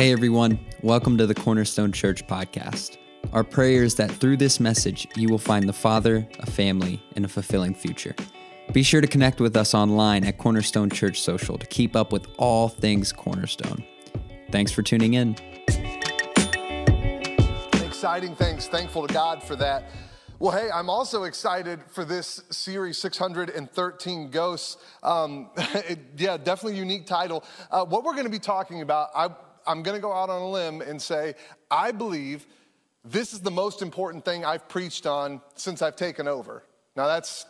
Hey everyone, welcome to the Cornerstone Church podcast. Our prayer is that through this message, you will find the Father, a family, and a fulfilling future. Be sure to connect with us online at Cornerstone Church Social to keep up with all things Cornerstone. Thanks for tuning in. Exciting things. Thankful to God for that. Well, hey, I'm also excited for this series, 613 Ghosts. Um, it, yeah, definitely unique title. Uh, what we're going to be talking about, I, I'm going to go out on a limb and say, I believe this is the most important thing I've preached on since I've taken over. Now, that's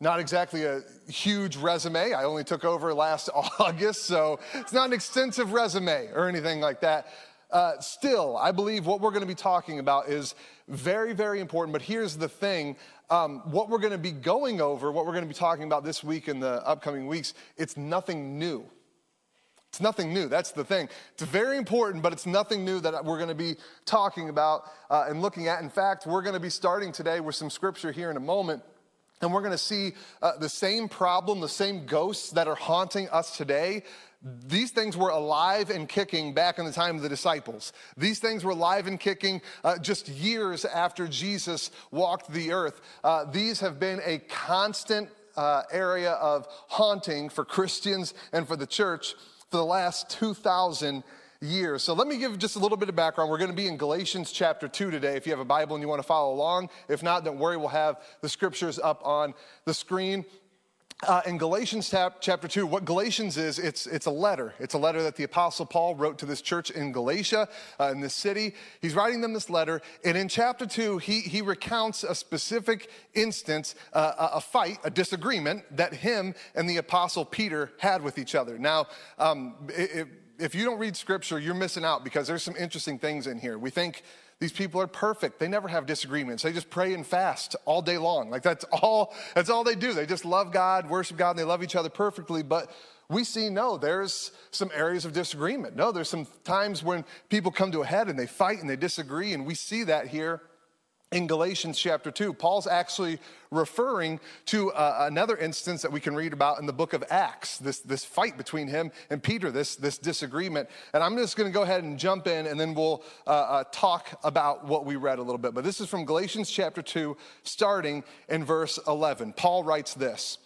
not exactly a huge resume. I only took over last August, so it's not an extensive resume or anything like that. Uh, still, I believe what we're going to be talking about is very, very important. But here's the thing um, what we're going to be going over, what we're going to be talking about this week and the upcoming weeks, it's nothing new. It's nothing new. That's the thing. It's very important, but it's nothing new that we're going to be talking about uh, and looking at. In fact, we're going to be starting today with some scripture here in a moment. And we're going to see uh, the same problem, the same ghosts that are haunting us today. These things were alive and kicking back in the time of the disciples. These things were alive and kicking uh, just years after Jesus walked the earth. Uh, these have been a constant uh, area of haunting for Christians and for the church for the last 2,000 years. So let me give just a little bit of background. We're going to be in Galatians chapter 2 today. If you have a Bible and you want to follow along, if not, don't worry, we'll have the scriptures up on the screen. Uh, in Galatians chapter 2, what Galatians is, it's, it's a letter. It's a letter that the Apostle Paul wrote to this church in Galatia, uh, in this city. He's writing them this letter. And in chapter 2, he, he recounts a specific instance, uh, a fight, a disagreement that him and the Apostle Peter had with each other. Now, um, it, if you don't read scripture, you're missing out because there's some interesting things in here. We think these people are perfect. They never have disagreements. They just pray and fast all day long. Like that's all that's all they do. They just love God, worship God, and they love each other perfectly. But we see no, there's some areas of disagreement. No, there's some times when people come to a head and they fight and they disagree, and we see that here in Galatians chapter 2. Paul's actually referring to uh, another instance that we can read about in the book of Acts, this, this fight between him and Peter, this, this disagreement. And I'm just going to go ahead and jump in and then we'll uh, uh, talk about what we read a little bit. But this is from Galatians chapter 2, starting in verse 11. Paul writes this.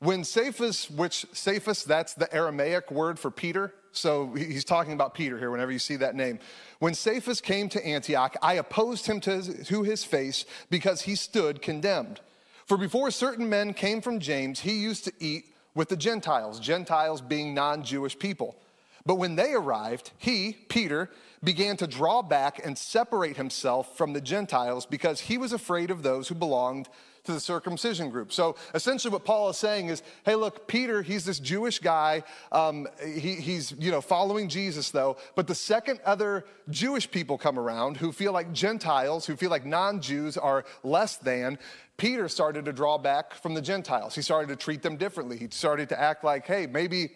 When Cephas, which Cephas, that's the Aramaic word for Peter, so he's talking about Peter here whenever you see that name. When Cephas came to Antioch, I opposed him to his, to his face because he stood condemned. For before certain men came from James, he used to eat with the Gentiles, Gentiles being non Jewish people. But when they arrived, he, Peter, began to draw back and separate himself from the Gentiles because he was afraid of those who belonged to the circumcision group. So essentially, what Paul is saying is, hey, look, Peter, he's this Jewish guy. Um, he, he's you know following Jesus though. But the second other Jewish people come around who feel like Gentiles, who feel like non-Jews are less than, Peter started to draw back from the Gentiles. He started to treat them differently. He started to act like, hey, maybe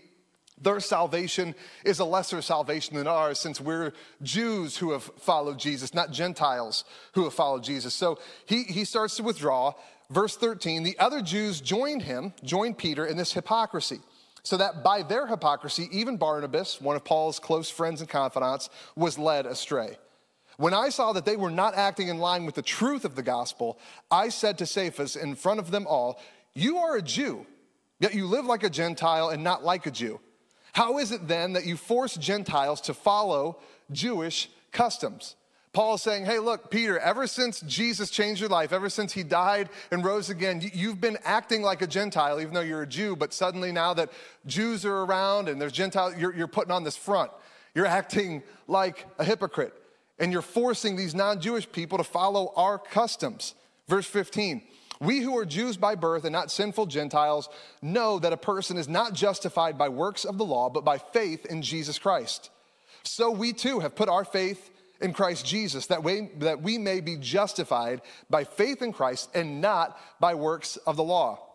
their salvation is a lesser salvation than ours since we're Jews who have followed Jesus, not Gentiles who have followed Jesus. So he, he starts to withdraw. Verse 13, the other Jews joined him, joined Peter in this hypocrisy, so that by their hypocrisy, even Barnabas, one of Paul's close friends and confidants, was led astray. When I saw that they were not acting in line with the truth of the gospel, I said to Cephas in front of them all, You are a Jew, yet you live like a Gentile and not like a Jew. How is it then that you force Gentiles to follow Jewish customs? Paul is saying, hey, look, Peter, ever since Jesus changed your life, ever since he died and rose again, you've been acting like a Gentile, even though you're a Jew, but suddenly now that Jews are around and there's Gentiles, you're, you're putting on this front. You're acting like a hypocrite. And you're forcing these non Jewish people to follow our customs. Verse 15 We who are Jews by birth and not sinful Gentiles know that a person is not justified by works of the law, but by faith in Jesus Christ. So we too have put our faith in Christ Jesus, that we, that we may be justified by faith in Christ and not by works of the law.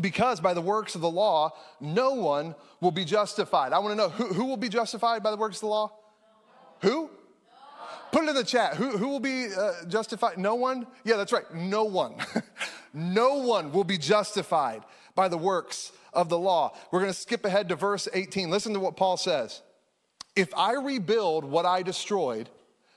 Because by the works of the law, no one will be justified. I want to know who, who will be justified by the works of the law? Who? Put it in the chat. Who, who will be uh, justified? No one? Yeah, that's right. No one. no one will be justified by the works of the law. We're going to skip ahead to verse 18. Listen to what Paul says. if I rebuild what I destroyed,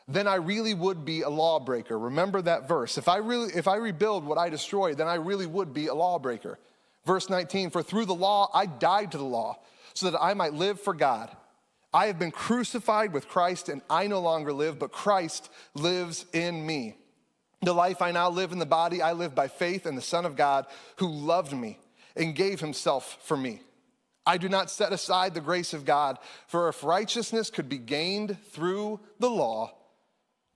then I really would be a lawbreaker. Remember that verse. If I really if I rebuild what I destroyed, then I really would be a lawbreaker. Verse 19, for through the law I died to the law, so that I might live for God. I have been crucified with Christ, and I no longer live, but Christ lives in me. The life I now live in the body, I live by faith in the Son of God who loved me and gave himself for me. I do not set aside the grace of God, for if righteousness could be gained through the law,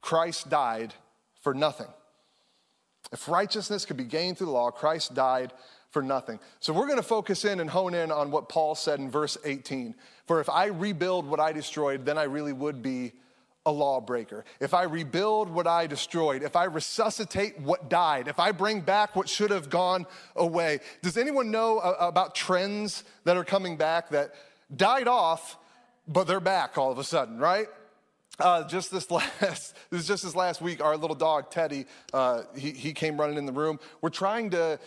Christ died for nothing. If righteousness could be gained through the law, Christ died for nothing. So we're going to focus in and hone in on what Paul said in verse 18. For if I rebuild what I destroyed, then I really would be a lawbreaker. If I rebuild what I destroyed, if I resuscitate what died, if I bring back what should have gone away. Does anyone know about trends that are coming back that died off, but they're back all of a sudden, right? Uh, just this last, this is just this last week, our little dog Teddy, uh, he, he came running in the room. We're trying to,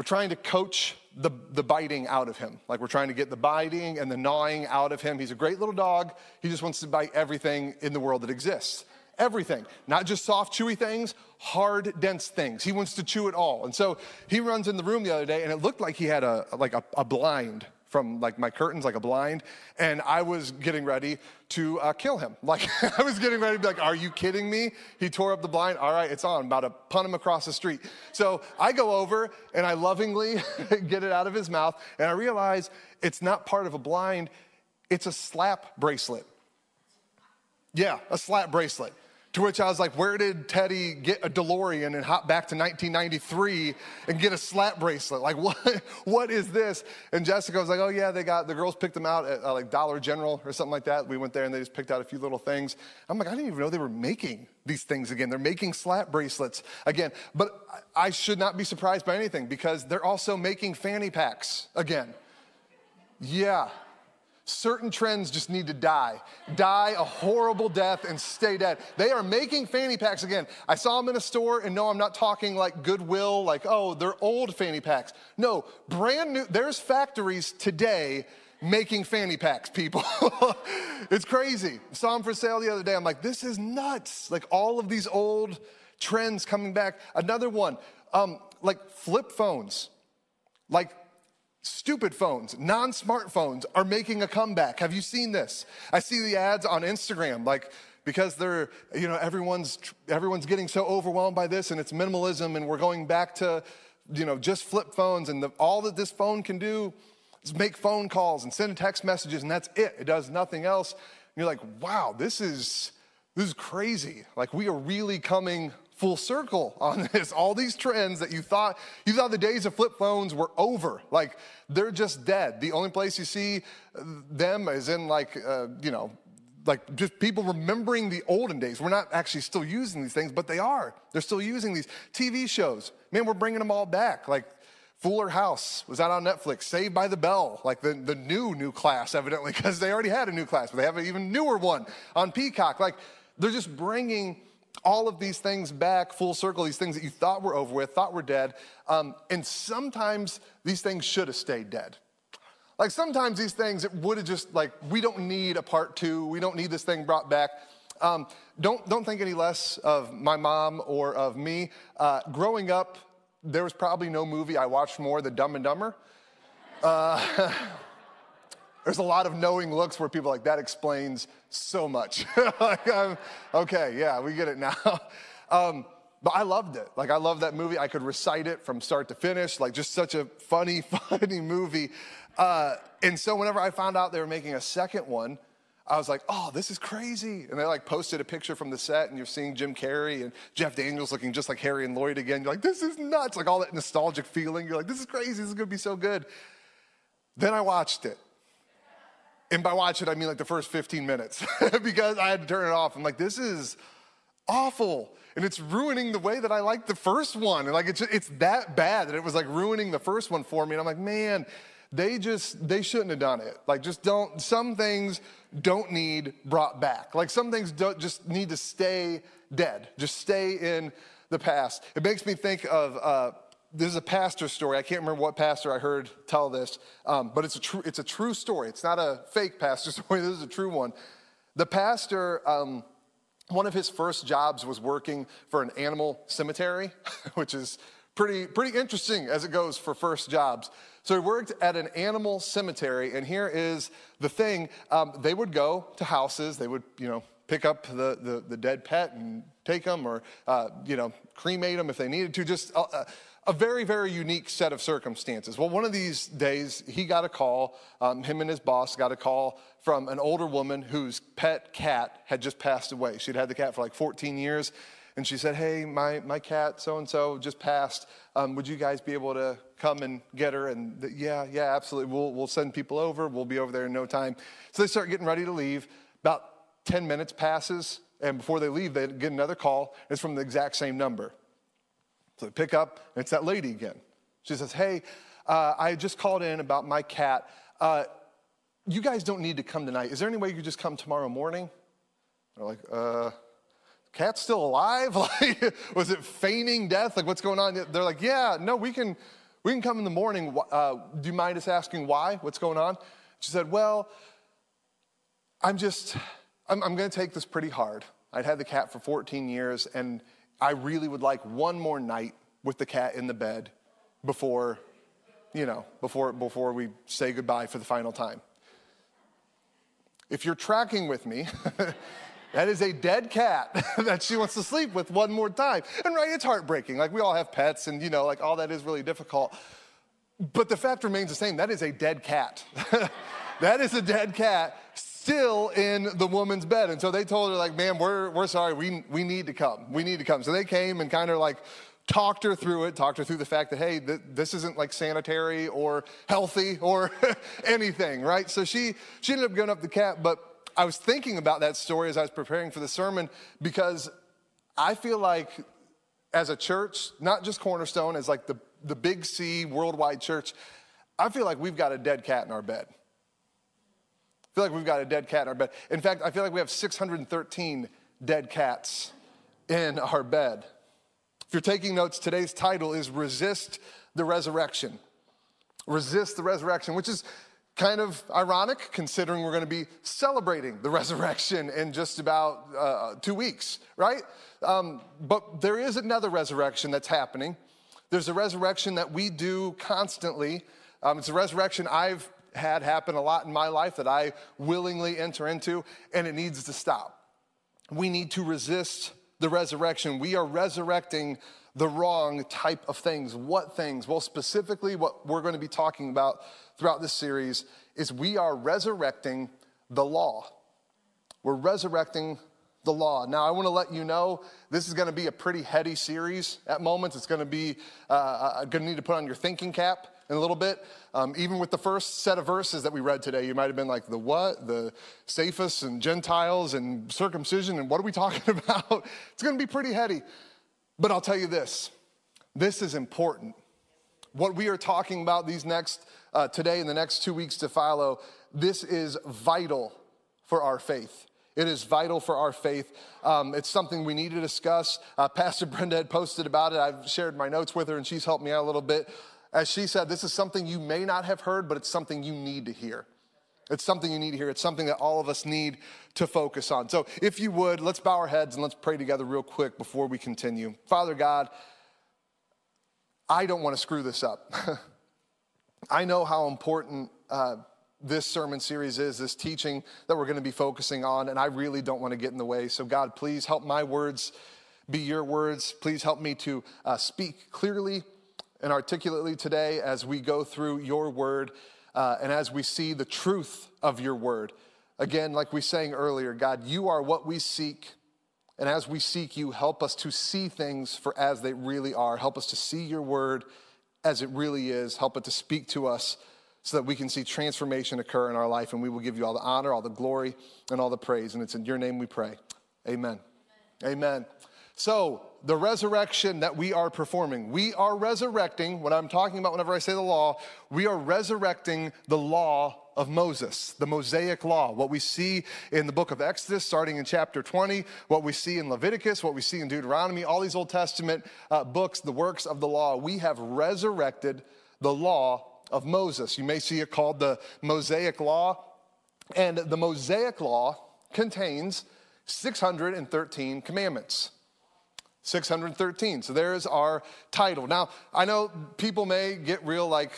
we're trying to coach the, the biting out of him. Like we're trying to get the biting and the gnawing out of him. He's a great little dog. He just wants to bite everything in the world that exists. Everything, not just soft, chewy things, hard, dense things. He wants to chew it all. And so he runs in the room the other day, and it looked like he had a like a, a blind from like my curtains, like a blind, and I was getting ready to uh, kill him. Like I was getting ready to be like, "Are you kidding me?" He tore up the blind. All right, it's on. I'm about to punt him across the street. So I go over and I lovingly get it out of his mouth, and I realize it's not part of a blind; it's a slap bracelet. Yeah, a slap bracelet. To which I was like, where did Teddy get a DeLorean and hop back to 1993 and get a slap bracelet? Like, what, what is this? And Jessica was like, oh, yeah, they got, the girls picked them out at uh, like Dollar General or something like that. We went there and they just picked out a few little things. I'm like, I didn't even know they were making these things again. They're making slap bracelets again. But I should not be surprised by anything because they're also making fanny packs again. Yeah. Certain trends just need to die. Die a horrible death and stay dead. They are making fanny packs again. I saw them in a store, and no, I'm not talking like Goodwill, like, oh, they're old fanny packs. No, brand new. There's factories today making fanny packs, people. it's crazy. Saw them for sale the other day. I'm like, this is nuts. Like all of these old trends coming back. Another one, um, like flip phones. Like Stupid phones, non smartphones are making a comeback. Have you seen this? I see the ads on Instagram, like, because they're, you know, everyone's, everyone's getting so overwhelmed by this and it's minimalism and we're going back to, you know, just flip phones and the, all that this phone can do is make phone calls and send text messages and that's it. It does nothing else. And you're like, wow, this is, this is crazy. Like, we are really coming full circle on this. All these trends that you thought you thought the days of flip phones were over, like they're just dead. The only place you see them is in like uh, you know like just people remembering the olden days. We're not actually still using these things, but they are. They're still using these TV shows. Man, we're bringing them all back. Like Fuller House was out on Netflix. Saved by the Bell, like the, the new new class, evidently, because they already had a new class, but they have an even newer one on Peacock. Like they're just bringing all of these things back full circle, these things that you thought were over with, thought were dead. Um, and sometimes these things should have stayed dead. Like sometimes these things, it would have just like, we don't need a part two, we don't need this thing brought back. Um, don't, don't think any less of my mom or of me. Uh, growing up, there was probably no movie I watched more than Dumb and Dumber. Uh, there's a lot of knowing looks where people like that explains so much. like, I'm, okay, yeah, we get it now. Um, but I loved it. Like I loved that movie. I could recite it from start to finish. Like just such a funny, funny movie. Uh, and so whenever I found out they were making a second one, I was like, oh, this is crazy. And they like posted a picture from the set, and you're seeing Jim Carrey and Jeff Daniels looking just like Harry and Lloyd again. You're like, this is nuts. Like all that nostalgic feeling. You're like, this is crazy. This is gonna be so good. Then I watched it. And by watch it, I mean like the first 15 minutes because I had to turn it off. I'm like, this is awful. And it's ruining the way that I liked the first one. And like, it's, it's that bad that it was like ruining the first one for me. And I'm like, man, they just, they shouldn't have done it. Like, just don't, some things don't need brought back. Like, some things don't just need to stay dead, just stay in the past. It makes me think of, uh, this is a pastor story. I can't remember what pastor I heard tell this, um, but it's a, true, it's a true story. It's not a fake pastor story. This is a true one. The pastor, um, one of his first jobs was working for an animal cemetery, which is pretty, pretty interesting as it goes for first jobs. So he worked at an animal cemetery, and here is the thing um, they would go to houses, they would, you know, pick up the, the, the dead pet and take them or, uh, you know, cremate them if they needed to. Just a, a, very, very unique set of circumstances. Well, one of these days, he got a call, um, him and his boss got a call from an older woman whose pet cat had just passed away. She'd had the cat for like 14 years. And she said, Hey, my, my cat so and so just passed. Um, would you guys be able to come and get her? And the, yeah, yeah, absolutely. We'll, we'll send people over. We'll be over there in no time. So they start getting ready to leave. About 10 minutes passes, and before they leave, they get another call. It's from the exact same number. So they pick up, and it's that lady again. She says, Hey, uh, I just called in about my cat. Uh, you guys don't need to come tonight. Is there any way you could just come tomorrow morning? They're like, uh, cat's still alive? Like, was it feigning death? Like, what's going on? They're like, yeah, no, we can, we can come in the morning. Uh, do you mind us asking why? What's going on? She said, well, I'm just, I'm, I'm going to take this pretty hard. I'd had the cat for 14 years, and I really would like one more night with the cat in the bed before, you know, before, before we say goodbye for the final time. If you're tracking with me, that is a dead cat that she wants to sleep with one more time. And right, it's heartbreaking. Like we all have pets, and you know, like all that is really difficult. But the fact remains the same that is a dead cat. that is a dead cat still in the woman's bed. And so they told her, like, man, we're, we're sorry, we, we need to come. We need to come. So they came and kind of like talked her through it, talked her through the fact that, hey, th- this isn't like sanitary or healthy or anything, right? So she, she ended up going up the cat. But I was thinking about that story as I was preparing for the sermon because I feel like as a church, not just Cornerstone, as like the, the big C worldwide church, I feel like we've got a dead cat in our bed. I feel like we've got a dead cat in our bed. In fact, I feel like we have 613 dead cats in our bed. If you're taking notes, today's title is Resist the Resurrection. Resist the Resurrection, which is kind of ironic considering we're going to be celebrating the resurrection in just about uh, two weeks, right? Um, but there is another resurrection that's happening. There's a resurrection that we do constantly. Um, it's a resurrection I've had happen a lot in my life that I willingly enter into, and it needs to stop. We need to resist the resurrection. We are resurrecting the wrong type of things. What things? Well, specifically, what we're going to be talking about throughout this series is we are resurrecting the law. We're resurrecting the law. Now, I want to let you know this is going to be a pretty heady series at moments. It's going to be uh, uh going to need to put on your thinking cap in a little bit. Um, even with the first set of verses that we read today, you might have been like, the what? The Cephas and Gentiles and circumcision, and what are we talking about? it's to be pretty heady. But I'll tell you this this is important. What we are talking about these next, uh, today and the next two weeks to follow, this is vital for our faith. It is vital for our faith. Um, it's something we need to discuss. Uh, Pastor Brenda had posted about it. I've shared my notes with her, and she's helped me out a little bit. As she said, this is something you may not have heard, but it's something you need to hear. It's something you need to hear. It's something that all of us need to focus on. So, if you would, let's bow our heads and let's pray together real quick before we continue. Father God, I don't want to screw this up. I know how important uh, this sermon series is, this teaching that we're going to be focusing on, and I really don't want to get in the way. So, God, please help my words be your words. Please help me to uh, speak clearly and articulately today as we go through your word uh, and as we see the truth of your word. Again, like we sang earlier, God, you are what we seek. And as we seek you, help us to see things for as they really are. Help us to see your word as it really is. Help it to speak to us so that we can see transformation occur in our life. And we will give you all the honor, all the glory, and all the praise. And it's in your name we pray. Amen. Amen. Amen. So, the resurrection that we are performing, we are resurrecting, what I'm talking about whenever I say the law, we are resurrecting the law of Moses, the Mosaic law. What we see in the book of Exodus, starting in chapter 20, what we see in Leviticus, what we see in Deuteronomy, all these Old Testament uh, books, the works of the law, we have resurrected the law of Moses. You may see it called the Mosaic law. And the Mosaic law contains 613 commandments. 613. So there's our title. Now, I know people may get real like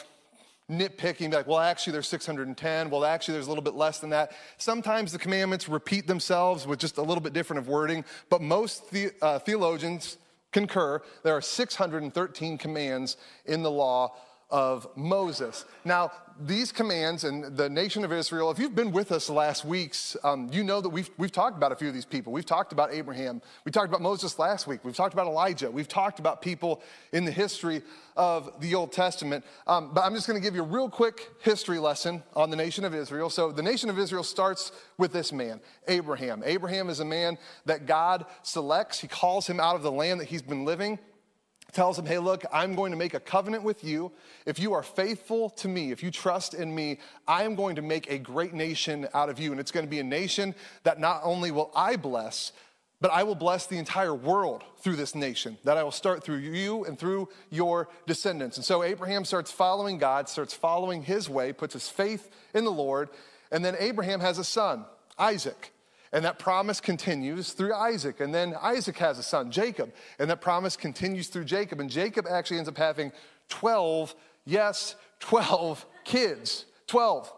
nitpicking, like, well, actually, there's 610. Well, actually, there's a little bit less than that. Sometimes the commandments repeat themselves with just a little bit different of wording, but most the, uh, theologians concur there are 613 commands in the law of Moses. Now, these commands and the nation of Israel, if you've been with us last weeks, um, you know that we've, we've talked about a few of these people. We've talked about Abraham. We talked about Moses last week. We've talked about Elijah. We've talked about people in the history of the Old Testament. Um, but I'm just going to give you a real quick history lesson on the nation of Israel. So, the nation of Israel starts with this man, Abraham. Abraham is a man that God selects, he calls him out of the land that he's been living tells him, Hey, look, I'm going to make a covenant with you. If you are faithful to me, if you trust in me, I am going to make a great nation out of you. And it's going to be a nation that not only will I bless, but I will bless the entire world through this nation, that I will start through you and through your descendants. And so Abraham starts following God, starts following his way, puts his faith in the Lord. And then Abraham has a son, Isaac. And that promise continues through Isaac. And then Isaac has a son, Jacob. And that promise continues through Jacob. And Jacob actually ends up having 12, yes, 12 kids. 12.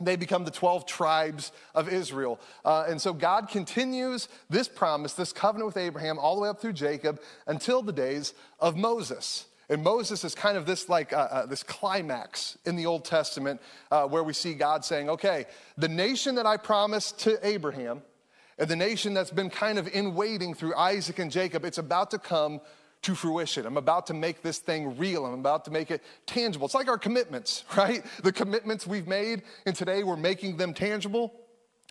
They become the 12 tribes of Israel. Uh, and so God continues this promise, this covenant with Abraham, all the way up through Jacob until the days of Moses. And Moses is kind of this like uh, uh, this climax in the Old Testament uh, where we see God saying, "Okay, the nation that I promised to Abraham, and the nation that's been kind of in waiting through Isaac and Jacob, it's about to come to fruition. I'm about to make this thing real. I'm about to make it tangible. It's like our commitments, right? The commitments we've made, and today we're making them tangible.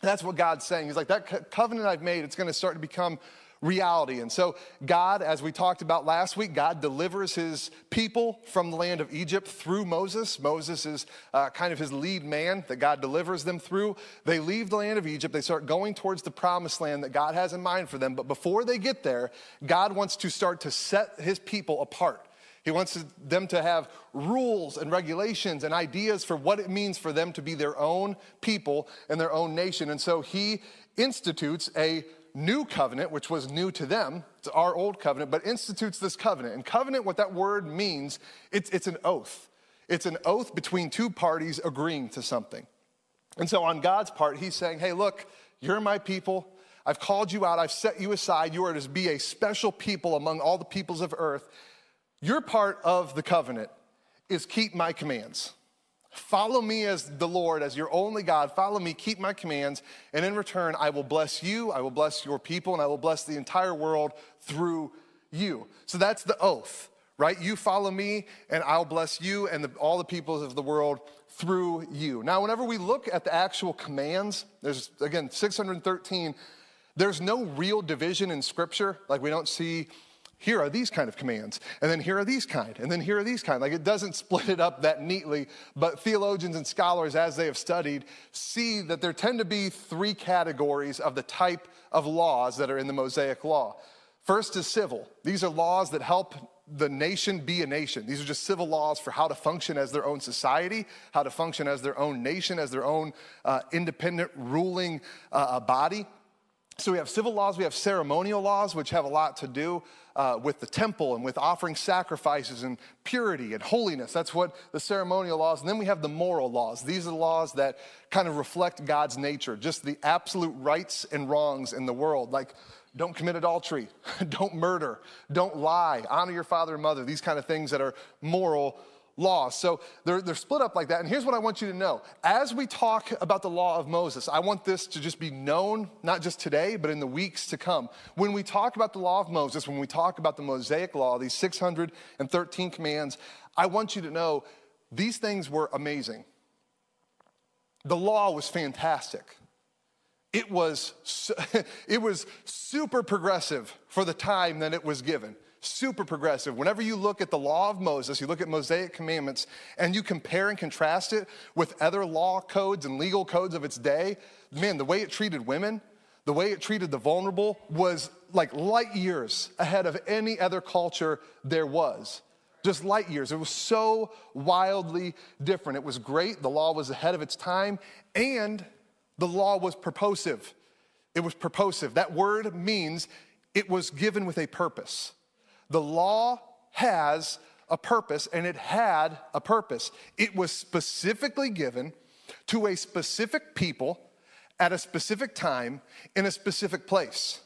That's what God's saying. He's like, that covenant I've made, it's going to start to become reality. And so, God, as we talked about last week, God delivers his people from the land of Egypt through Moses. Moses is uh, kind of his lead man that God delivers them through. They leave the land of Egypt, they start going towards the promised land that God has in mind for them. But before they get there, God wants to start to set his people apart. He wants them to have rules and regulations and ideas for what it means for them to be their own people and their own nation. And so he institutes a new covenant, which was new to them, it's our old covenant, but institutes this covenant. And covenant, what that word means, it's, it's an oath. It's an oath between two parties agreeing to something. And so on God's part, he's saying, hey, look, you're my people. I've called you out. I've set you aside. You are to be a special people among all the peoples of earth. Your part of the covenant is keep my commands. Follow me as the Lord, as your only God. Follow me, keep my commands, and in return, I will bless you, I will bless your people, and I will bless the entire world through you. So that's the oath, right? You follow me, and I'll bless you and the, all the peoples of the world through you. Now, whenever we look at the actual commands, there's again 613, there's no real division in Scripture. Like we don't see here are these kind of commands, and then here are these kind, and then here are these kind. Like it doesn't split it up that neatly, but theologians and scholars, as they have studied, see that there tend to be three categories of the type of laws that are in the Mosaic Law. First is civil. These are laws that help the nation be a nation. These are just civil laws for how to function as their own society, how to function as their own nation, as their own uh, independent ruling uh, body. So we have civil laws, we have ceremonial laws, which have a lot to do uh, with the temple and with offering sacrifices and purity and holiness. That's what the ceremonial laws. And then we have the moral laws. These are the laws that kind of reflect God's nature, just the absolute rights and wrongs in the world, like don't commit adultery, don't murder, don't lie, honor your father and mother, these kind of things that are moral laws. So they're, they're split up like that. And here's what I want you to know. As we talk about the law of Moses, I want this to just be known, not just today, but in the weeks to come. When we talk about the law of Moses, when we talk about the Mosaic law, these 613 commands, I want you to know these things were amazing. The law was fantastic. It was, it was super progressive for the time that it was given super progressive. Whenever you look at the law of Moses, you look at Mosaic commandments, and you compare and contrast it with other law codes and legal codes of its day, man, the way it treated women, the way it treated the vulnerable was like light years ahead of any other culture there was. Just light years. It was so wildly different. It was great. The law was ahead of its time, and the law was purposive. It was purposive. That word means it was given with a purpose. The law has a purpose, and it had a purpose. It was specifically given to a specific people at a specific time in a specific place.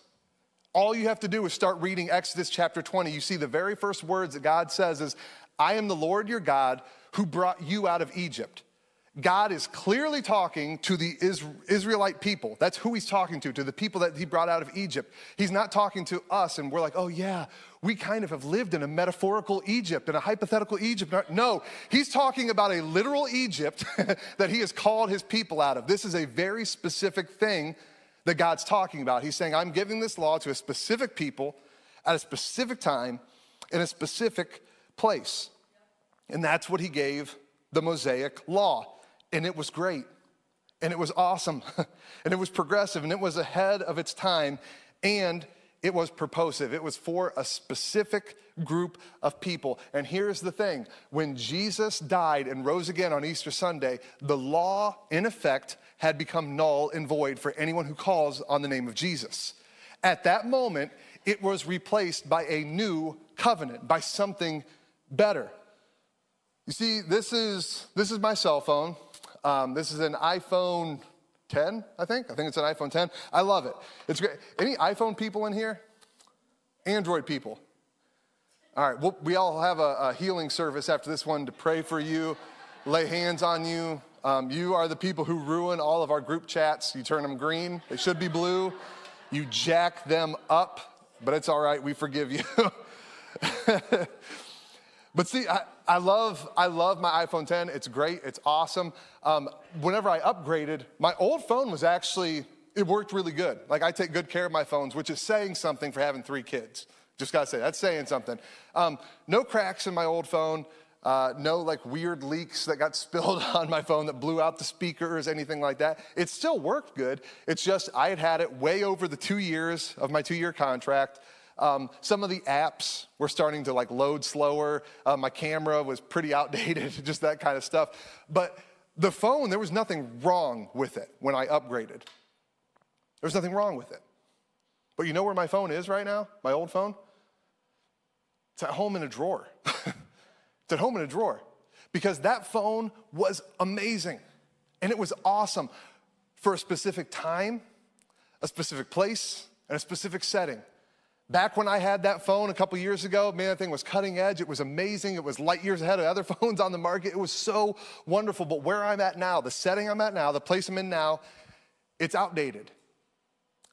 All you have to do is start reading Exodus chapter 20. You see the very first words that God says is, I am the Lord your God who brought you out of Egypt. God is clearly talking to the Israelite people. That's who he's talking to, to the people that he brought out of Egypt. He's not talking to us, and we're like, oh, yeah, we kind of have lived in a metaphorical Egypt, in a hypothetical Egypt. No, he's talking about a literal Egypt that he has called his people out of. This is a very specific thing that God's talking about. He's saying, I'm giving this law to a specific people at a specific time in a specific place. And that's what he gave the Mosaic law and it was great and it was awesome and it was progressive and it was ahead of its time and it was purposive. It was for a specific group of people. And here's the thing when Jesus died and rose again on Easter Sunday, the law, in effect, had become null and void for anyone who calls on the name of Jesus. At that moment, it was replaced by a new covenant, by something better. You see, this is, this is my cell phone. Um, this is an iPhone 10, I think. I think it's an iPhone 10. I love it. It's great. Any iPhone people in here? Android people? All right, well, we all have a, a, healing service after this one to pray for you, lay hands on you. Um, you are the people who ruin all of our group chats. You turn them green, they should be blue. You jack them up, but it's all right, we forgive you. But see, I, I, love, I love my iPhone 10. It's great, it's awesome. Um, whenever I upgraded, my old phone was actually, it worked really good. Like I take good care of my phones, which is saying something for having three kids. Just gotta say, that's saying something. Um, no cracks in my old phone. Uh, no like weird leaks that got spilled on my phone that blew out the speakers, anything like that. It still worked good. It's just I had had it way over the two years of my two year contract. Um, some of the apps were starting to like load slower. Uh, my camera was pretty outdated, just that kind of stuff. But the phone, there was nothing wrong with it when I upgraded. There was nothing wrong with it. But you know where my phone is right now? My old phone? It's at home in a drawer. it's at home in a drawer because that phone was amazing and it was awesome for a specific time, a specific place, and a specific setting. Back when I had that phone a couple years ago, man, that thing was cutting edge. It was amazing. It was light years ahead of other phones on the market. It was so wonderful. But where I'm at now, the setting I'm at now, the place I'm in now, it's outdated.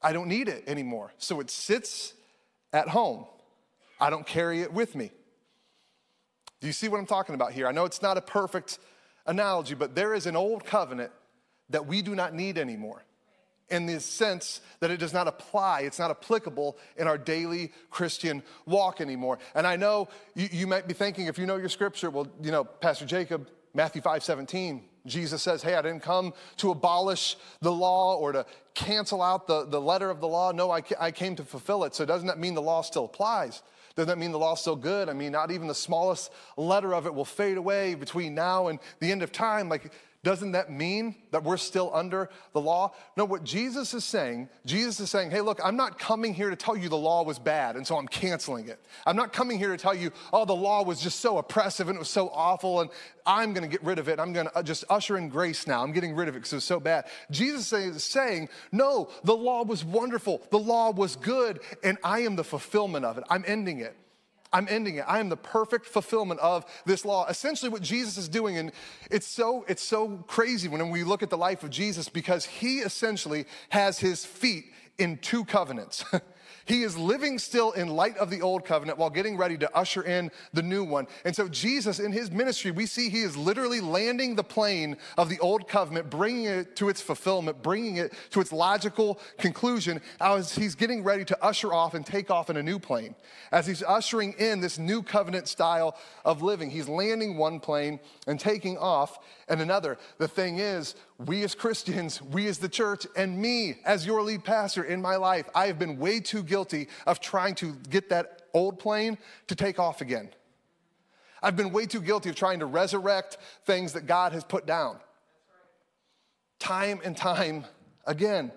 I don't need it anymore. So it sits at home. I don't carry it with me. Do you see what I'm talking about here? I know it's not a perfect analogy, but there is an old covenant that we do not need anymore in the sense that it does not apply, it's not applicable in our daily Christian walk anymore. And I know you, you might be thinking, if you know your scripture, well, you know, Pastor Jacob, Matthew 5 17, Jesus says, Hey, I didn't come to abolish the law or to cancel out the, the letter of the law. No, I, I came to fulfill it. So doesn't that mean the law still applies? Doesn't that mean the law's still good? I mean, not even the smallest letter of it will fade away between now and the end of time. Like, doesn't that mean that we're still under the law? No, what Jesus is saying, Jesus is saying, hey, look, I'm not coming here to tell you the law was bad and so I'm canceling it. I'm not coming here to tell you, oh, the law was just so oppressive and it was so awful and I'm gonna get rid of it. I'm gonna uh, just usher in grace now. I'm getting rid of it because it was so bad. Jesus is saying, no, the law was wonderful, the law was good, and I am the fulfillment of it. I'm ending it. I'm ending it. I am the perfect fulfillment of this law. Essentially, what Jesus is doing, and it's so, it's so crazy when we look at the life of Jesus because he essentially has his feet in two covenants. He is living still in light of the old covenant while getting ready to usher in the new one. And so, Jesus, in his ministry, we see he is literally landing the plane of the old covenant, bringing it to its fulfillment, bringing it to its logical conclusion as he's getting ready to usher off and take off in a new plane. As he's ushering in this new covenant style of living, he's landing one plane and taking off and another. The thing is, we as Christians, we as the church, and me as your lead pastor in my life, I have been way too guilty of trying to get that old plane to take off again. I've been way too guilty of trying to resurrect things that God has put down. Time and time again.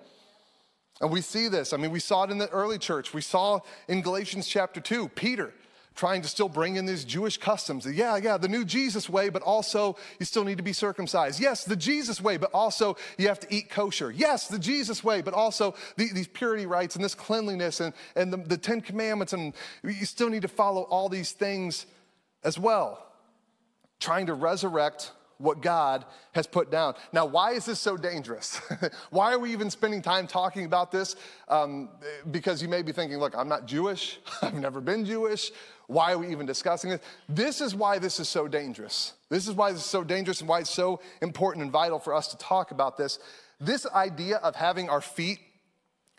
And we see this. I mean, we saw it in the early church. We saw in Galatians chapter 2, Peter trying to still bring in these Jewish customs. Yeah, yeah, the new Jesus way, but also you still need to be circumcised. Yes, the Jesus way, but also you have to eat kosher. Yes, the Jesus way, but also the, these purity rites and this cleanliness and, and the, the Ten Commandments, and you still need to follow all these things as well. Trying to resurrect what God has put down. Now, why is this so dangerous? why are we even spending time talking about this? Um, because you may be thinking, look, I'm not Jewish, I've never been Jewish. Why are we even discussing this? This is why this is so dangerous. This is why this is so dangerous and why it's so important and vital for us to talk about this. This idea of having our feet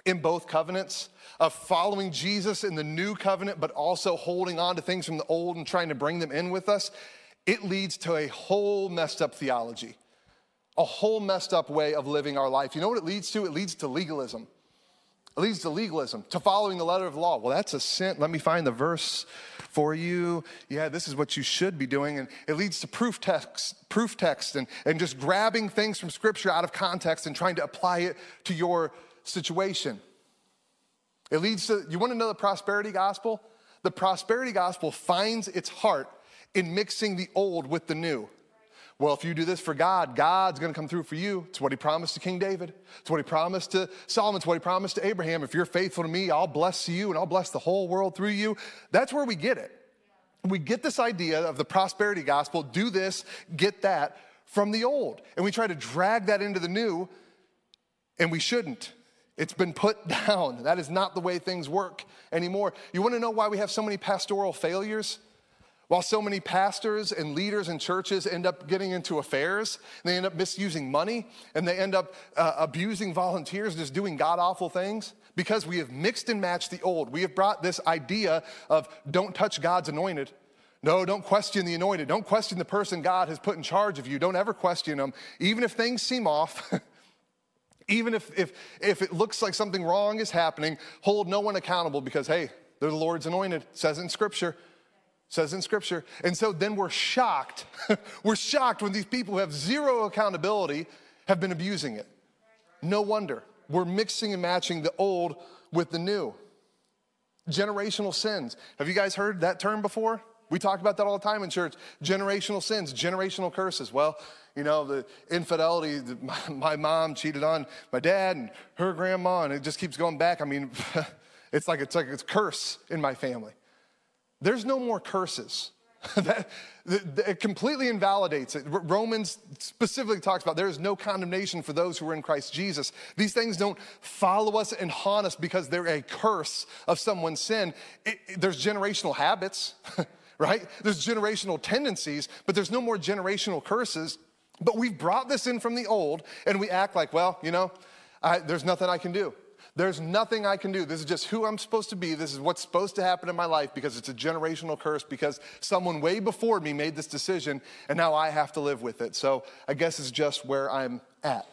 in both covenants, of following Jesus in the new covenant, but also holding on to things from the old and trying to bring them in with us, it leads to a whole messed up theology, a whole messed up way of living our life. You know what it leads to? It leads to legalism. It leads to legalism, to following the letter of the law. Well, that's a sin. Let me find the verse for you. Yeah, this is what you should be doing. And it leads to proof text, proof text and, and just grabbing things from scripture out of context and trying to apply it to your situation. It leads to, you want to know the prosperity gospel? The prosperity gospel finds its heart in mixing the old with the new. Well, if you do this for God, God's gonna come through for you. It's what he promised to King David. It's what he promised to Solomon. It's what he promised to Abraham. If you're faithful to me, I'll bless you and I'll bless the whole world through you. That's where we get it. We get this idea of the prosperity gospel do this, get that from the old. And we try to drag that into the new, and we shouldn't. It's been put down. That is not the way things work anymore. You wanna know why we have so many pastoral failures? While so many pastors and leaders in churches end up getting into affairs, and they end up misusing money, and they end up uh, abusing volunteers, just doing god awful things, because we have mixed and matched the old. We have brought this idea of don't touch God's anointed. No, don't question the anointed. Don't question the person God has put in charge of you. Don't ever question them, even if things seem off. even if, if, if it looks like something wrong is happening, hold no one accountable because, hey, they're the Lord's anointed. It says in Scripture says in scripture. And so then we're shocked. we're shocked when these people who have zero accountability have been abusing it. No wonder. We're mixing and matching the old with the new. Generational sins. Have you guys heard that term before? We talk about that all the time in church. Generational sins, generational curses. Well, you know, the infidelity, the, my, my mom cheated on my dad and her grandma, and it just keeps going back. I mean, it's like it's like it's curse in my family. There's no more curses. that, it completely invalidates it. Romans specifically talks about there is no condemnation for those who are in Christ Jesus. These things don't follow us and haunt us because they're a curse of someone's sin. It, it, there's generational habits, right? There's generational tendencies, but there's no more generational curses. But we've brought this in from the old and we act like, well, you know, I, there's nothing I can do. There's nothing I can do. This is just who I'm supposed to be. This is what's supposed to happen in my life because it's a generational curse because someone way before me made this decision and now I have to live with it. So I guess it's just where I'm at.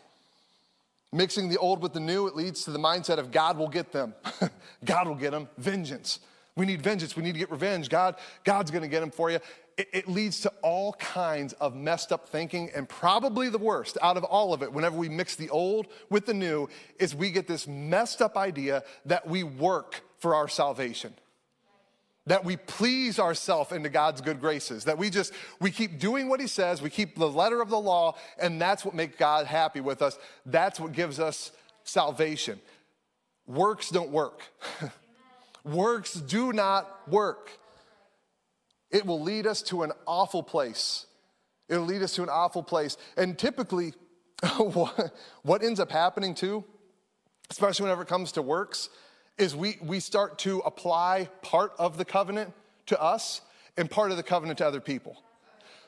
Mixing the old with the new, it leads to the mindset of God will get them. God will get them. Vengeance. We need vengeance. We need to get revenge. God, God's going to get them for you it, it, leads to all kinds of messed up thinking. And probably the worst out of all of it, whenever we mix the old with the new, is we get this messed up idea that we work for our salvation. That we please ourselves into God's good graces. That we just, we keep doing what He says, we keep the letter of the law, and that's what makes God happy with us. That's what gives us salvation. Works don't work. Works do not work it will lead us to an awful place. It'll lead us to an awful place. And typically, what ends up happening too, especially whenever it comes to works, is we, we start to apply part of the covenant to us and part of the covenant to other people.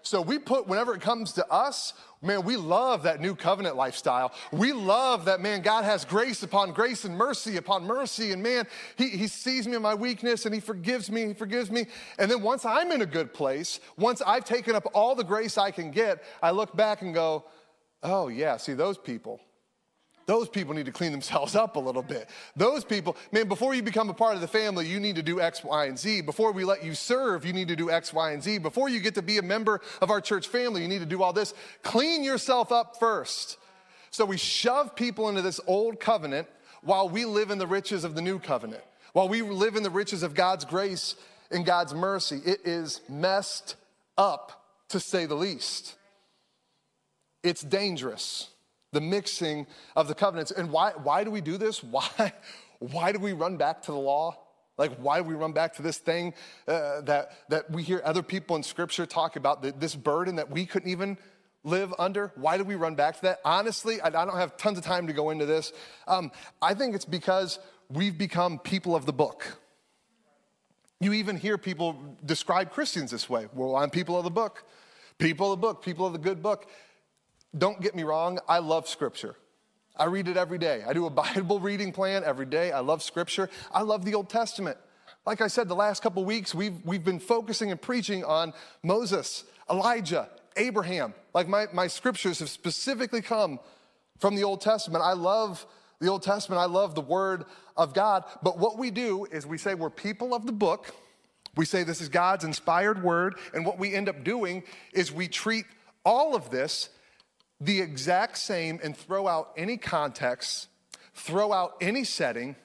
So we put, whenever it comes to us, man, we love that new covenant lifestyle. We love that, man, God has grace upon grace and mercy upon mercy. And man, he, he sees me in my weakness and He forgives me, He forgives me. And then once I'm in a good place, once I've taken up all the grace I can get, I look back and go, oh, yeah, see, those people, those people need to clean themselves up a little bit. Those people, man, before you become a part of the family, you need to do X, Y, and Z. Before we let you serve, you need to do X, Y, and Z. Before you get to be a member of our church family, you need to do all this. Clean yourself up first. So we shove people into this old covenant while we live in the riches of the new covenant, while we live in the riches of God's grace and God's mercy. It is messed up, to say the least. It's dangerous, the mixing of the covenants. And why, why do we do this? Why, why do we run back to the law? Like, why do we run back to this thing uh, that, that we hear other people in Scripture talk about, the, this burden that we couldn't even live under? Why do we run back to that? Honestly, I, I don't have tons of time to go into this. Um, I think it's because we've become people of the book. You even hear people describe Christians this way. Well, I'm people of the book, people of the book, people of the good book. Don't get me wrong, I love Scripture. I read it every day. I do a Bible reading plan every day. I love Scripture. I love the Old Testament. Like I said, the last couple weeks, we've, we've been focusing and preaching on Moses, Elijah, Abraham. Like my, my scriptures have specifically come from the Old Testament. I love the Old Testament. I love the Word of God. But what we do is we say we're people of the book. We say this is God's inspired Word. And what we end up doing is we treat all of this the exact same and throw out any context, throw out any setting,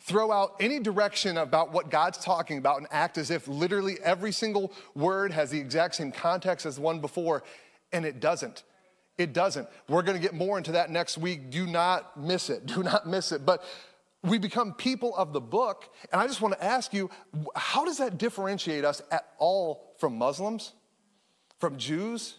throw out any direction about what God's talking about and act as if literally every single word has the exact same context as the one before, and it doesn't. It doesn't. We're going to get more into that next week. Do not miss it. Do not miss it. But we become people of the book. And I just want to ask you how does that differentiate us at all from Muslims, from Jews,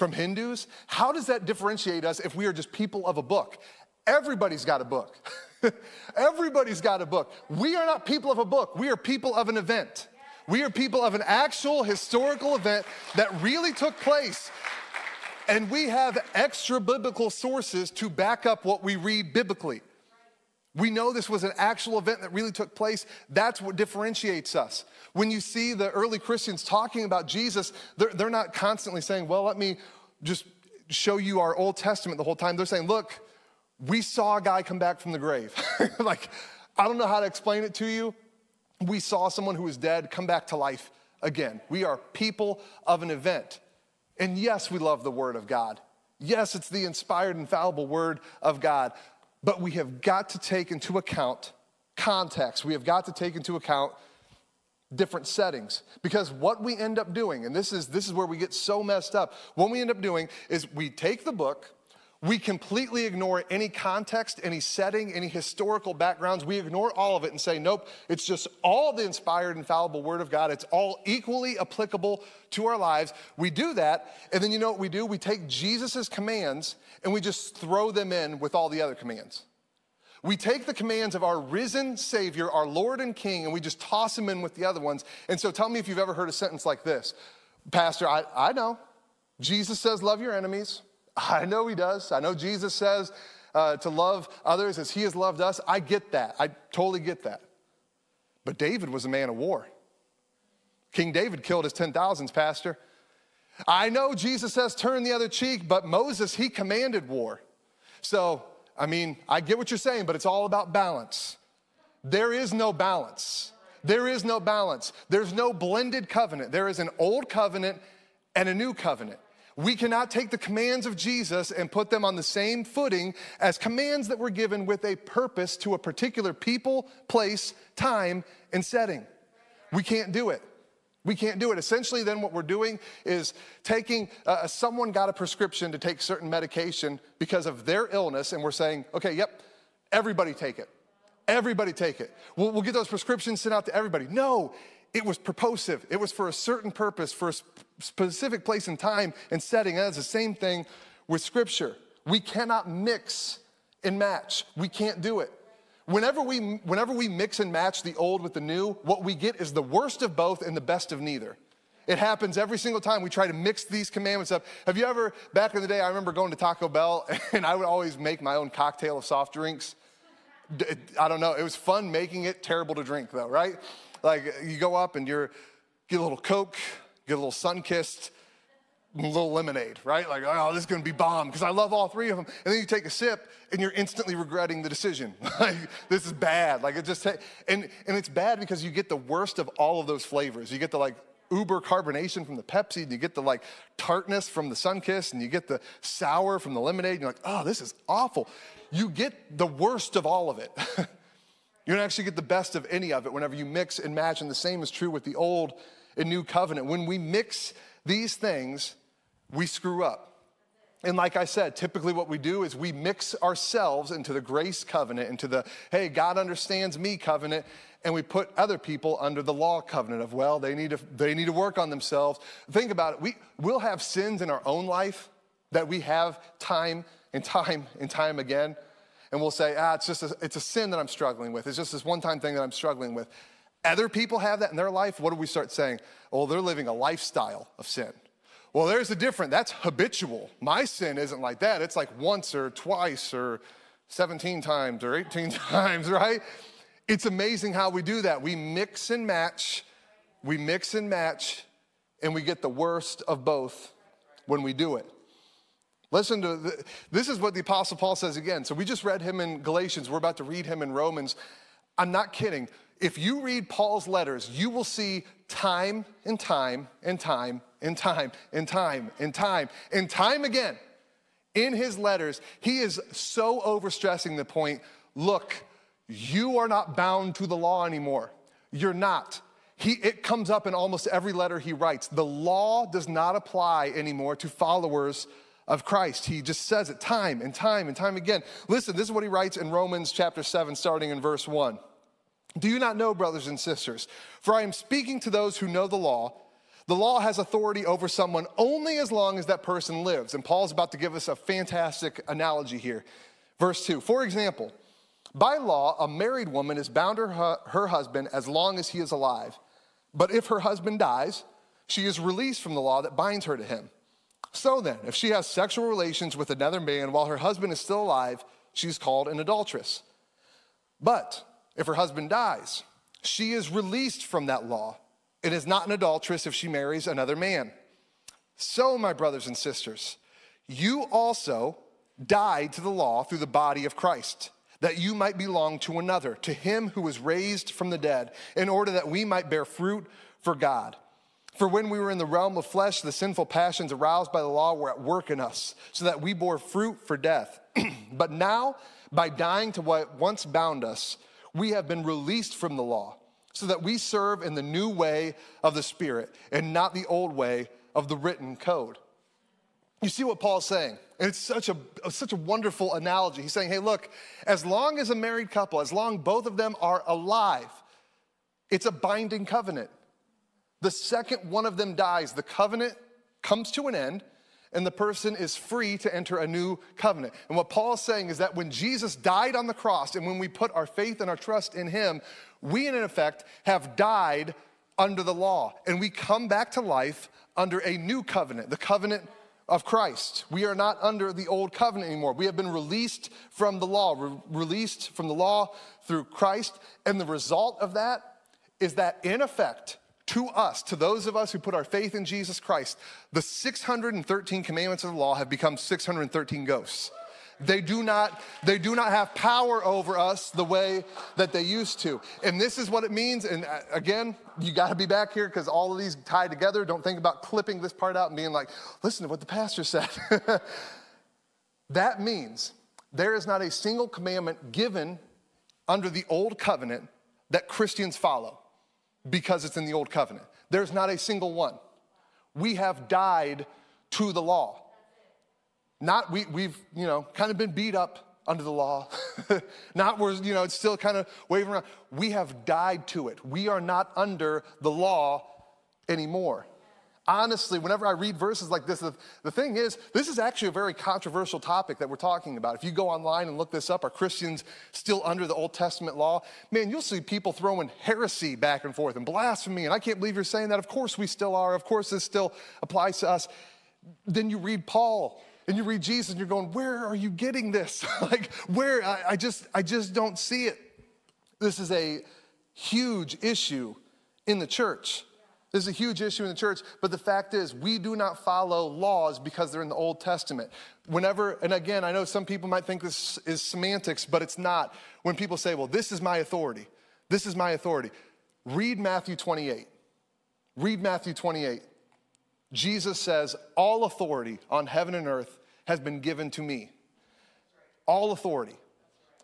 from Hindus? How does that differentiate us if we are just people of a book? Everybody's got a book. Everybody's got a book. We are not people of a book, we are people of an event. We are people of an actual historical event that really took place and we have extra biblical sources to back up what we read biblically. We know this was an actual event that really took place. That's what differentiates us. When you see the early Christians talking about Jesus, they're, they're not constantly saying, Well, let me just show you our Old Testament the whole time. They're saying, Look, we saw a guy come back from the grave. like, I don't know how to explain it to you. We saw someone who was dead come back to life again. We are people of an event. And yes, we love the Word of God. Yes, it's the inspired, infallible Word of God. But we have got to take into account context. We have got to take into account different settings because what we end up doing and this is this is where we get so messed up what we end up doing is we take the book we completely ignore any context, any setting, any historical backgrounds. We ignore all of it and say, nope, it's just all the inspired, infallible Word of God. It's all equally applicable to our lives. We do that, and then you know what we do? We take Jesus' commands and we just throw them in with all the other commands. We take the commands of our risen Savior, our Lord and King, and we just toss them in with the other ones. And so tell me if you've ever heard a sentence like this Pastor, I, I know. Jesus says, love your enemies. I know he does. I know Jesus says uh, to love others as he has loved us. I get that. I totally get that. But David was a man of war. King David killed his 10,000s, Pastor. I know Jesus says turn the other cheek, but Moses, he commanded war. So, I mean, I get what you're saying, but it's all about balance. There is no balance. There is no balance. There's no blended covenant. There is an old covenant and a new covenant. We cannot take the commands of Jesus and put them on the same footing as commands that were given with a purpose to a particular people, place, time, and setting. We can't do it. We can't do it. Essentially, then, what we're doing is taking uh, someone got a prescription to take certain medication because of their illness, and we're saying, okay, yep, everybody take it. Everybody take it. We'll, we'll get those prescriptions sent out to everybody. No, it was purposive. It was for a certain purpose, for a specific place and time and setting. And that's the same thing with Scripture. We cannot mix and match. We can't do it. Whenever we, whenever we mix and match the old with the new, what we get is the worst of both and the best of neither. It happens every single time we try to mix these commandments up. Have you ever, back in the day, I remember going to Taco Bell and I would always make my own cocktail of soft drinks. I don't know, it was fun making it, terrible to drink though, right? Like you go up and you're, get a little Coke, get a little Sunkist, little lemonade, right? Like, oh, this is gonna be bomb because I love all three of them. And then you take a sip and you're instantly regretting the decision. like, this is bad. Like, it just, and, and it's bad because you get the worst of all of those flavors. You get the like uber carbonation from the Pepsi, and you get the like tartness from the Sunkist, and you get the sour from the lemonade, and you're like, oh, this is awful. You get the worst of all of it. you don't actually get the best of any of it whenever you mix and match, and the same is true with the old and new covenant. When we mix these things, we screw up. And like I said, typically what we do is we mix ourselves into the grace covenant, into the, hey, God understands me covenant, and we put other people under the law covenant of, well, they need to, they need to work on themselves. Think about it. We, we'll have sins in our own life that we have time and time and time again. And we'll say, ah, it's just a, it's a sin that I'm struggling with. It's just this one time thing that I'm struggling with. Other people have that in their life. What do we start saying? Well, they're living a lifestyle of sin. Well, there's a difference. that's habitual. My sin isn't like that. It's like once or twice or 17 times or 18 times, right? It's amazing how we do that. We mix and match, we mix and match, and we get the worst of both when we do it. Listen to the, this is what the Apostle Paul says again. So we just read him in Galatians, we're about to read him in Romans. I'm not kidding. If you read Paul's letters, you will see time and time and time and time and time and time and time again in his letters, he is so overstressing the point look, you are not bound to the law anymore. You're not. He, it comes up in almost every letter he writes. The law does not apply anymore to followers of Christ. He just says it time and time and time again. Listen, this is what he writes in Romans chapter 7, starting in verse 1. Do you not know, brothers and sisters? For I am speaking to those who know the law the law has authority over someone only as long as that person lives. And Paul's about to give us a fantastic analogy here. Verse 2 For example, by law, a married woman is bound to her, her husband as long as he is alive. But if her husband dies, she is released from the law that binds her to him. So then, if she has sexual relations with another man while her husband is still alive, she's called an adulteress. But if her husband dies, she is released from that law it is not an adulteress if she marries another man. So, my brothers and sisters, you also died to the law through the body of Christ, that you might belong to another, to him who was raised from the dead, in order that we might bear fruit for God. For when we were in the realm of flesh, the sinful passions aroused by the law were at work in us, so that we bore fruit for death. but now, by dying to what once bound us, we have been released from the law so that we serve in the new way of the Spirit and not the old way of the written code. You see what Paul's saying? And it's such a, such a wonderful analogy. He's saying, hey, look, as long as a married couple, as long both of them are alive, it's a binding covenant. The second one of them dies, the covenant comes to an end, and the person is free to enter a new covenant. And what Paul is saying is that when Jesus died on the cross and when we put our faith and our trust in him, we in effect have died under the law and we come back to life under a new covenant, the covenant of Christ. We are not under the old covenant anymore. We have been released from the law, re- released from the law through Christ. And the result of that is that, in effect, to us, to those of us who put our faith in Jesus Christ, the 613 commandments of the law have become 613 ghosts. They do not, they do not have power over us the way that they used to. And this is what it means. And uh, again, you got to be back here because all of these tie together. Don't think about clipping this part out and being like, listen to what the pastor said. that means there is not a single commandment given under the old covenant that Christians follow because it's in the old covenant. There's not a single one. We have died to the law. Not we, we've, you know, kind of been beat up under the law. not we're, you know, it's still kind of waving around. We have died to it. We are not under the law anymore honestly, whenever I read verses like this, the, the, thing is, this is actually a very controversial topic that we're talking about. If you go online and look this up, are Christians still under the Old Testament law? Man, you'll see people throwing heresy back and forth and blasphemy, and I can't believe you're saying that. Of course we still are. Of course this still applies to us. Then you read Paul and you read Jesus and you're going, where are you getting this? like, where? I, I just, I just don't see it. This is a huge issue in the church. This is a huge issue in the church, but the fact is, we do not follow laws because they're in the Old Testament. Whenever, and again, I know some people might think this is semantics, but it's not. When people say, well, this is my authority, this is my authority, read Matthew 28. Read Matthew 28. Jesus says, All authority on heaven and earth has been given to me. All authority.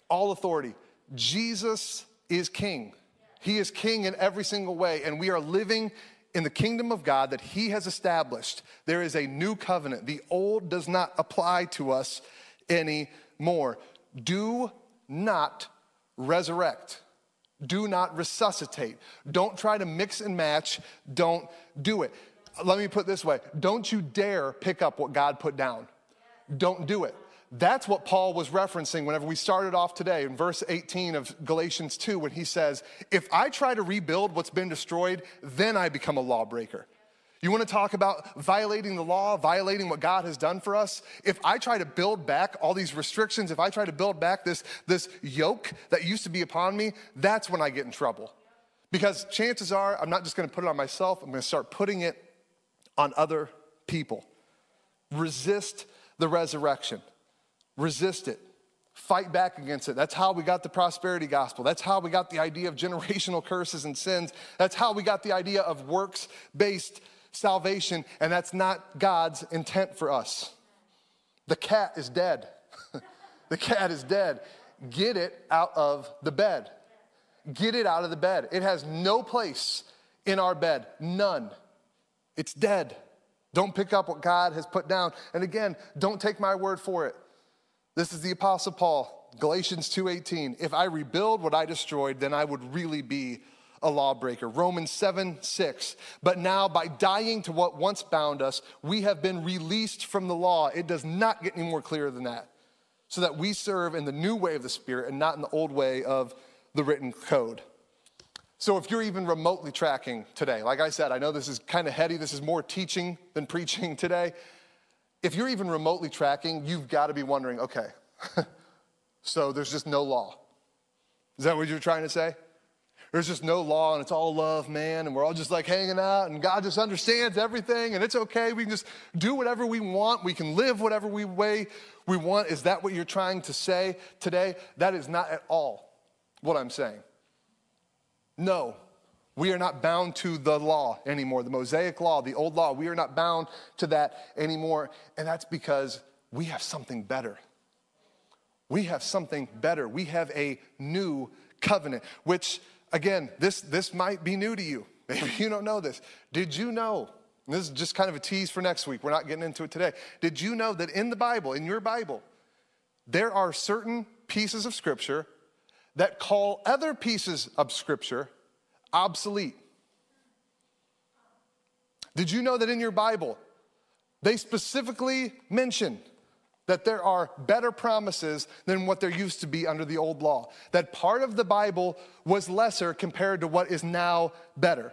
All authority. Jesus is king. He is king in every single way, and we are living in the kingdom of God that He has established. There is a new covenant. The old does not apply to us anymore. Do not resurrect. Do not resuscitate. Don't try to mix and match. Don't do it. Let me put this way don't you dare pick up what God put down. Don't do it. That's what Paul was referencing whenever we started off today in verse 18 of Galatians 2 when he says, If I try to rebuild what's been destroyed, then I become a lawbreaker. You want to talk about violating the law, violating what God has done for us? If I try to build back all these restrictions, if I try to build back this, this yoke that used to be upon me, that's when I get in trouble. Because chances are, I'm not just going to put it on myself, I'm going to start putting it on other people. Resist the resurrection, resist it. Fight back against it. That's how we got the prosperity gospel. That's how we got the idea of generational curses and sins. That's how we got the idea of works based salvation, and that's not God's intent for us. The cat is dead. the cat is dead. Get it out of the bed. Get it out of the bed. It has no place in our bed, none. It's dead. Don't pick up what God has put down. And again, don't take my word for it. This is the apostle Paul, Galatians 2:18. If I rebuild what I destroyed, then I would really be a lawbreaker. Romans 7 6. But now, by dying to what once bound us, we have been released from the law. It does not get any more clear than that. So that we serve in the new way of the Spirit and not in the old way of the written code. So, if you're even remotely tracking today, like I said, I know this is kind of heady, this is more teaching than preaching today. If you're even remotely tracking, you've got to be wondering okay, so there's just no law. Is that what you're trying to say? There's just no law and it's all love, man, and we're all just like hanging out and God just understands everything and it's okay. We can just do whatever we want. We can live whatever we way we want. Is that what you're trying to say today? That is not at all what I'm saying. No, we are not bound to the law anymore, the Mosaic law, the old law. We are not bound to that anymore. And that's because we have something better. We have something better. We have a new covenant, which again, this, this might be new to you. Maybe you don't know this. Did you know? this is just kind of a tease for next week. We're not getting into it today. Did you know that in the Bible, in your Bible, there are certain pieces of Scripture that call other pieces of Scripture obsolete? Did you know that in your Bible, they specifically mention that there are better promises than what there used to be under the old law. That part of the Bible was lesser compared to what is now better.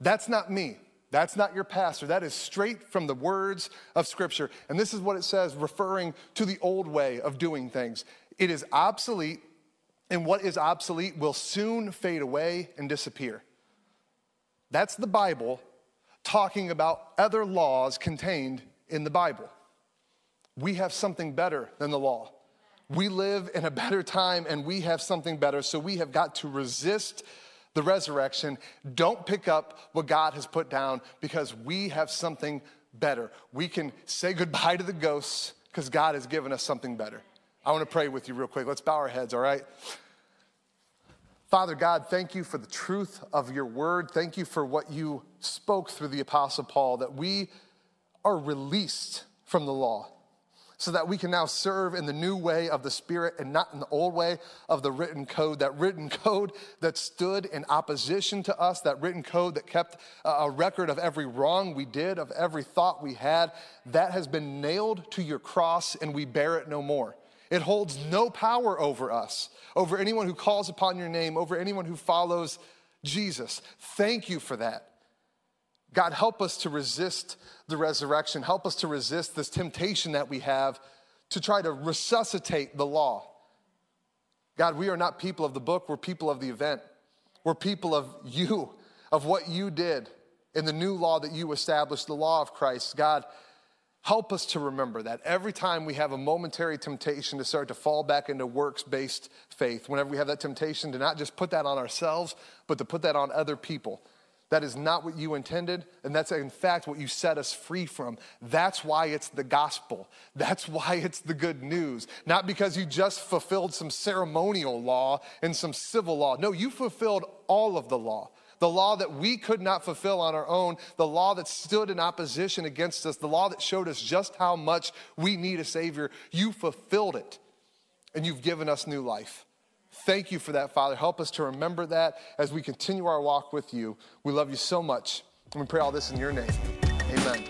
That's not me. That's not your pastor. That is straight from the words of Scripture. And this is what it says, referring to the old way of doing things. It is obsolete, and what is obsolete will soon fade away and disappear. That's the Bible talking about other laws contained in the Bible. We have something better than the law. We live in a better time and we have something better. So we have got to resist the resurrection. Don't pick up what God has put down because we have something better. We can say goodbye to the ghosts because God has given us something better. I want to pray with you real quick. Let's bow our heads, all right? Father God, thank you for the truth of your word. Thank you for what you spoke through the Apostle Paul, that we are released from the law so that we can now serve in the new way of the Spirit and not in the old way of the written code. That written code that stood in opposition to us, that written code that kept a record of every wrong we did, of every thought we had, that has been nailed to your cross and we bear it no more. It holds no power over us, over anyone who calls upon your name, over anyone who follows Jesus. Thank you for that. God, help us to resist the resurrection. Help us to resist this temptation that we have to try to resuscitate the law. God, we are not people of the book, we're people of the event. We're people of you, of what you did in the new law that you established, the law of Christ. God, help us to remember that every time we have a momentary temptation to start to fall back into works based faith, whenever we have that temptation to not just put that on ourselves, but to put that on other people That is not what you intended, and that's in fact what you set us free from. That's why it's the gospel. That's why it's the good news. Not because you just fulfilled some ceremonial law and some civil law. No, you fulfilled all of the law. The law that we could not fulfill on our own, the law that stood in opposition against us, the law that showed us just how much we need a Savior. You fulfilled it, and you've given us new life. Thank you for that, Father. Help us to remember that as we continue our walk with you. We love you so much. And we pray all this in your name. Amen.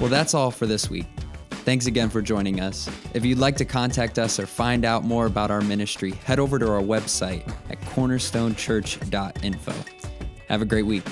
Well, that's all for this week. Thanks again for joining us. If you'd like to contact us or find out more about our ministry, head over to our website at cornerstonechurch.info. Have a great week.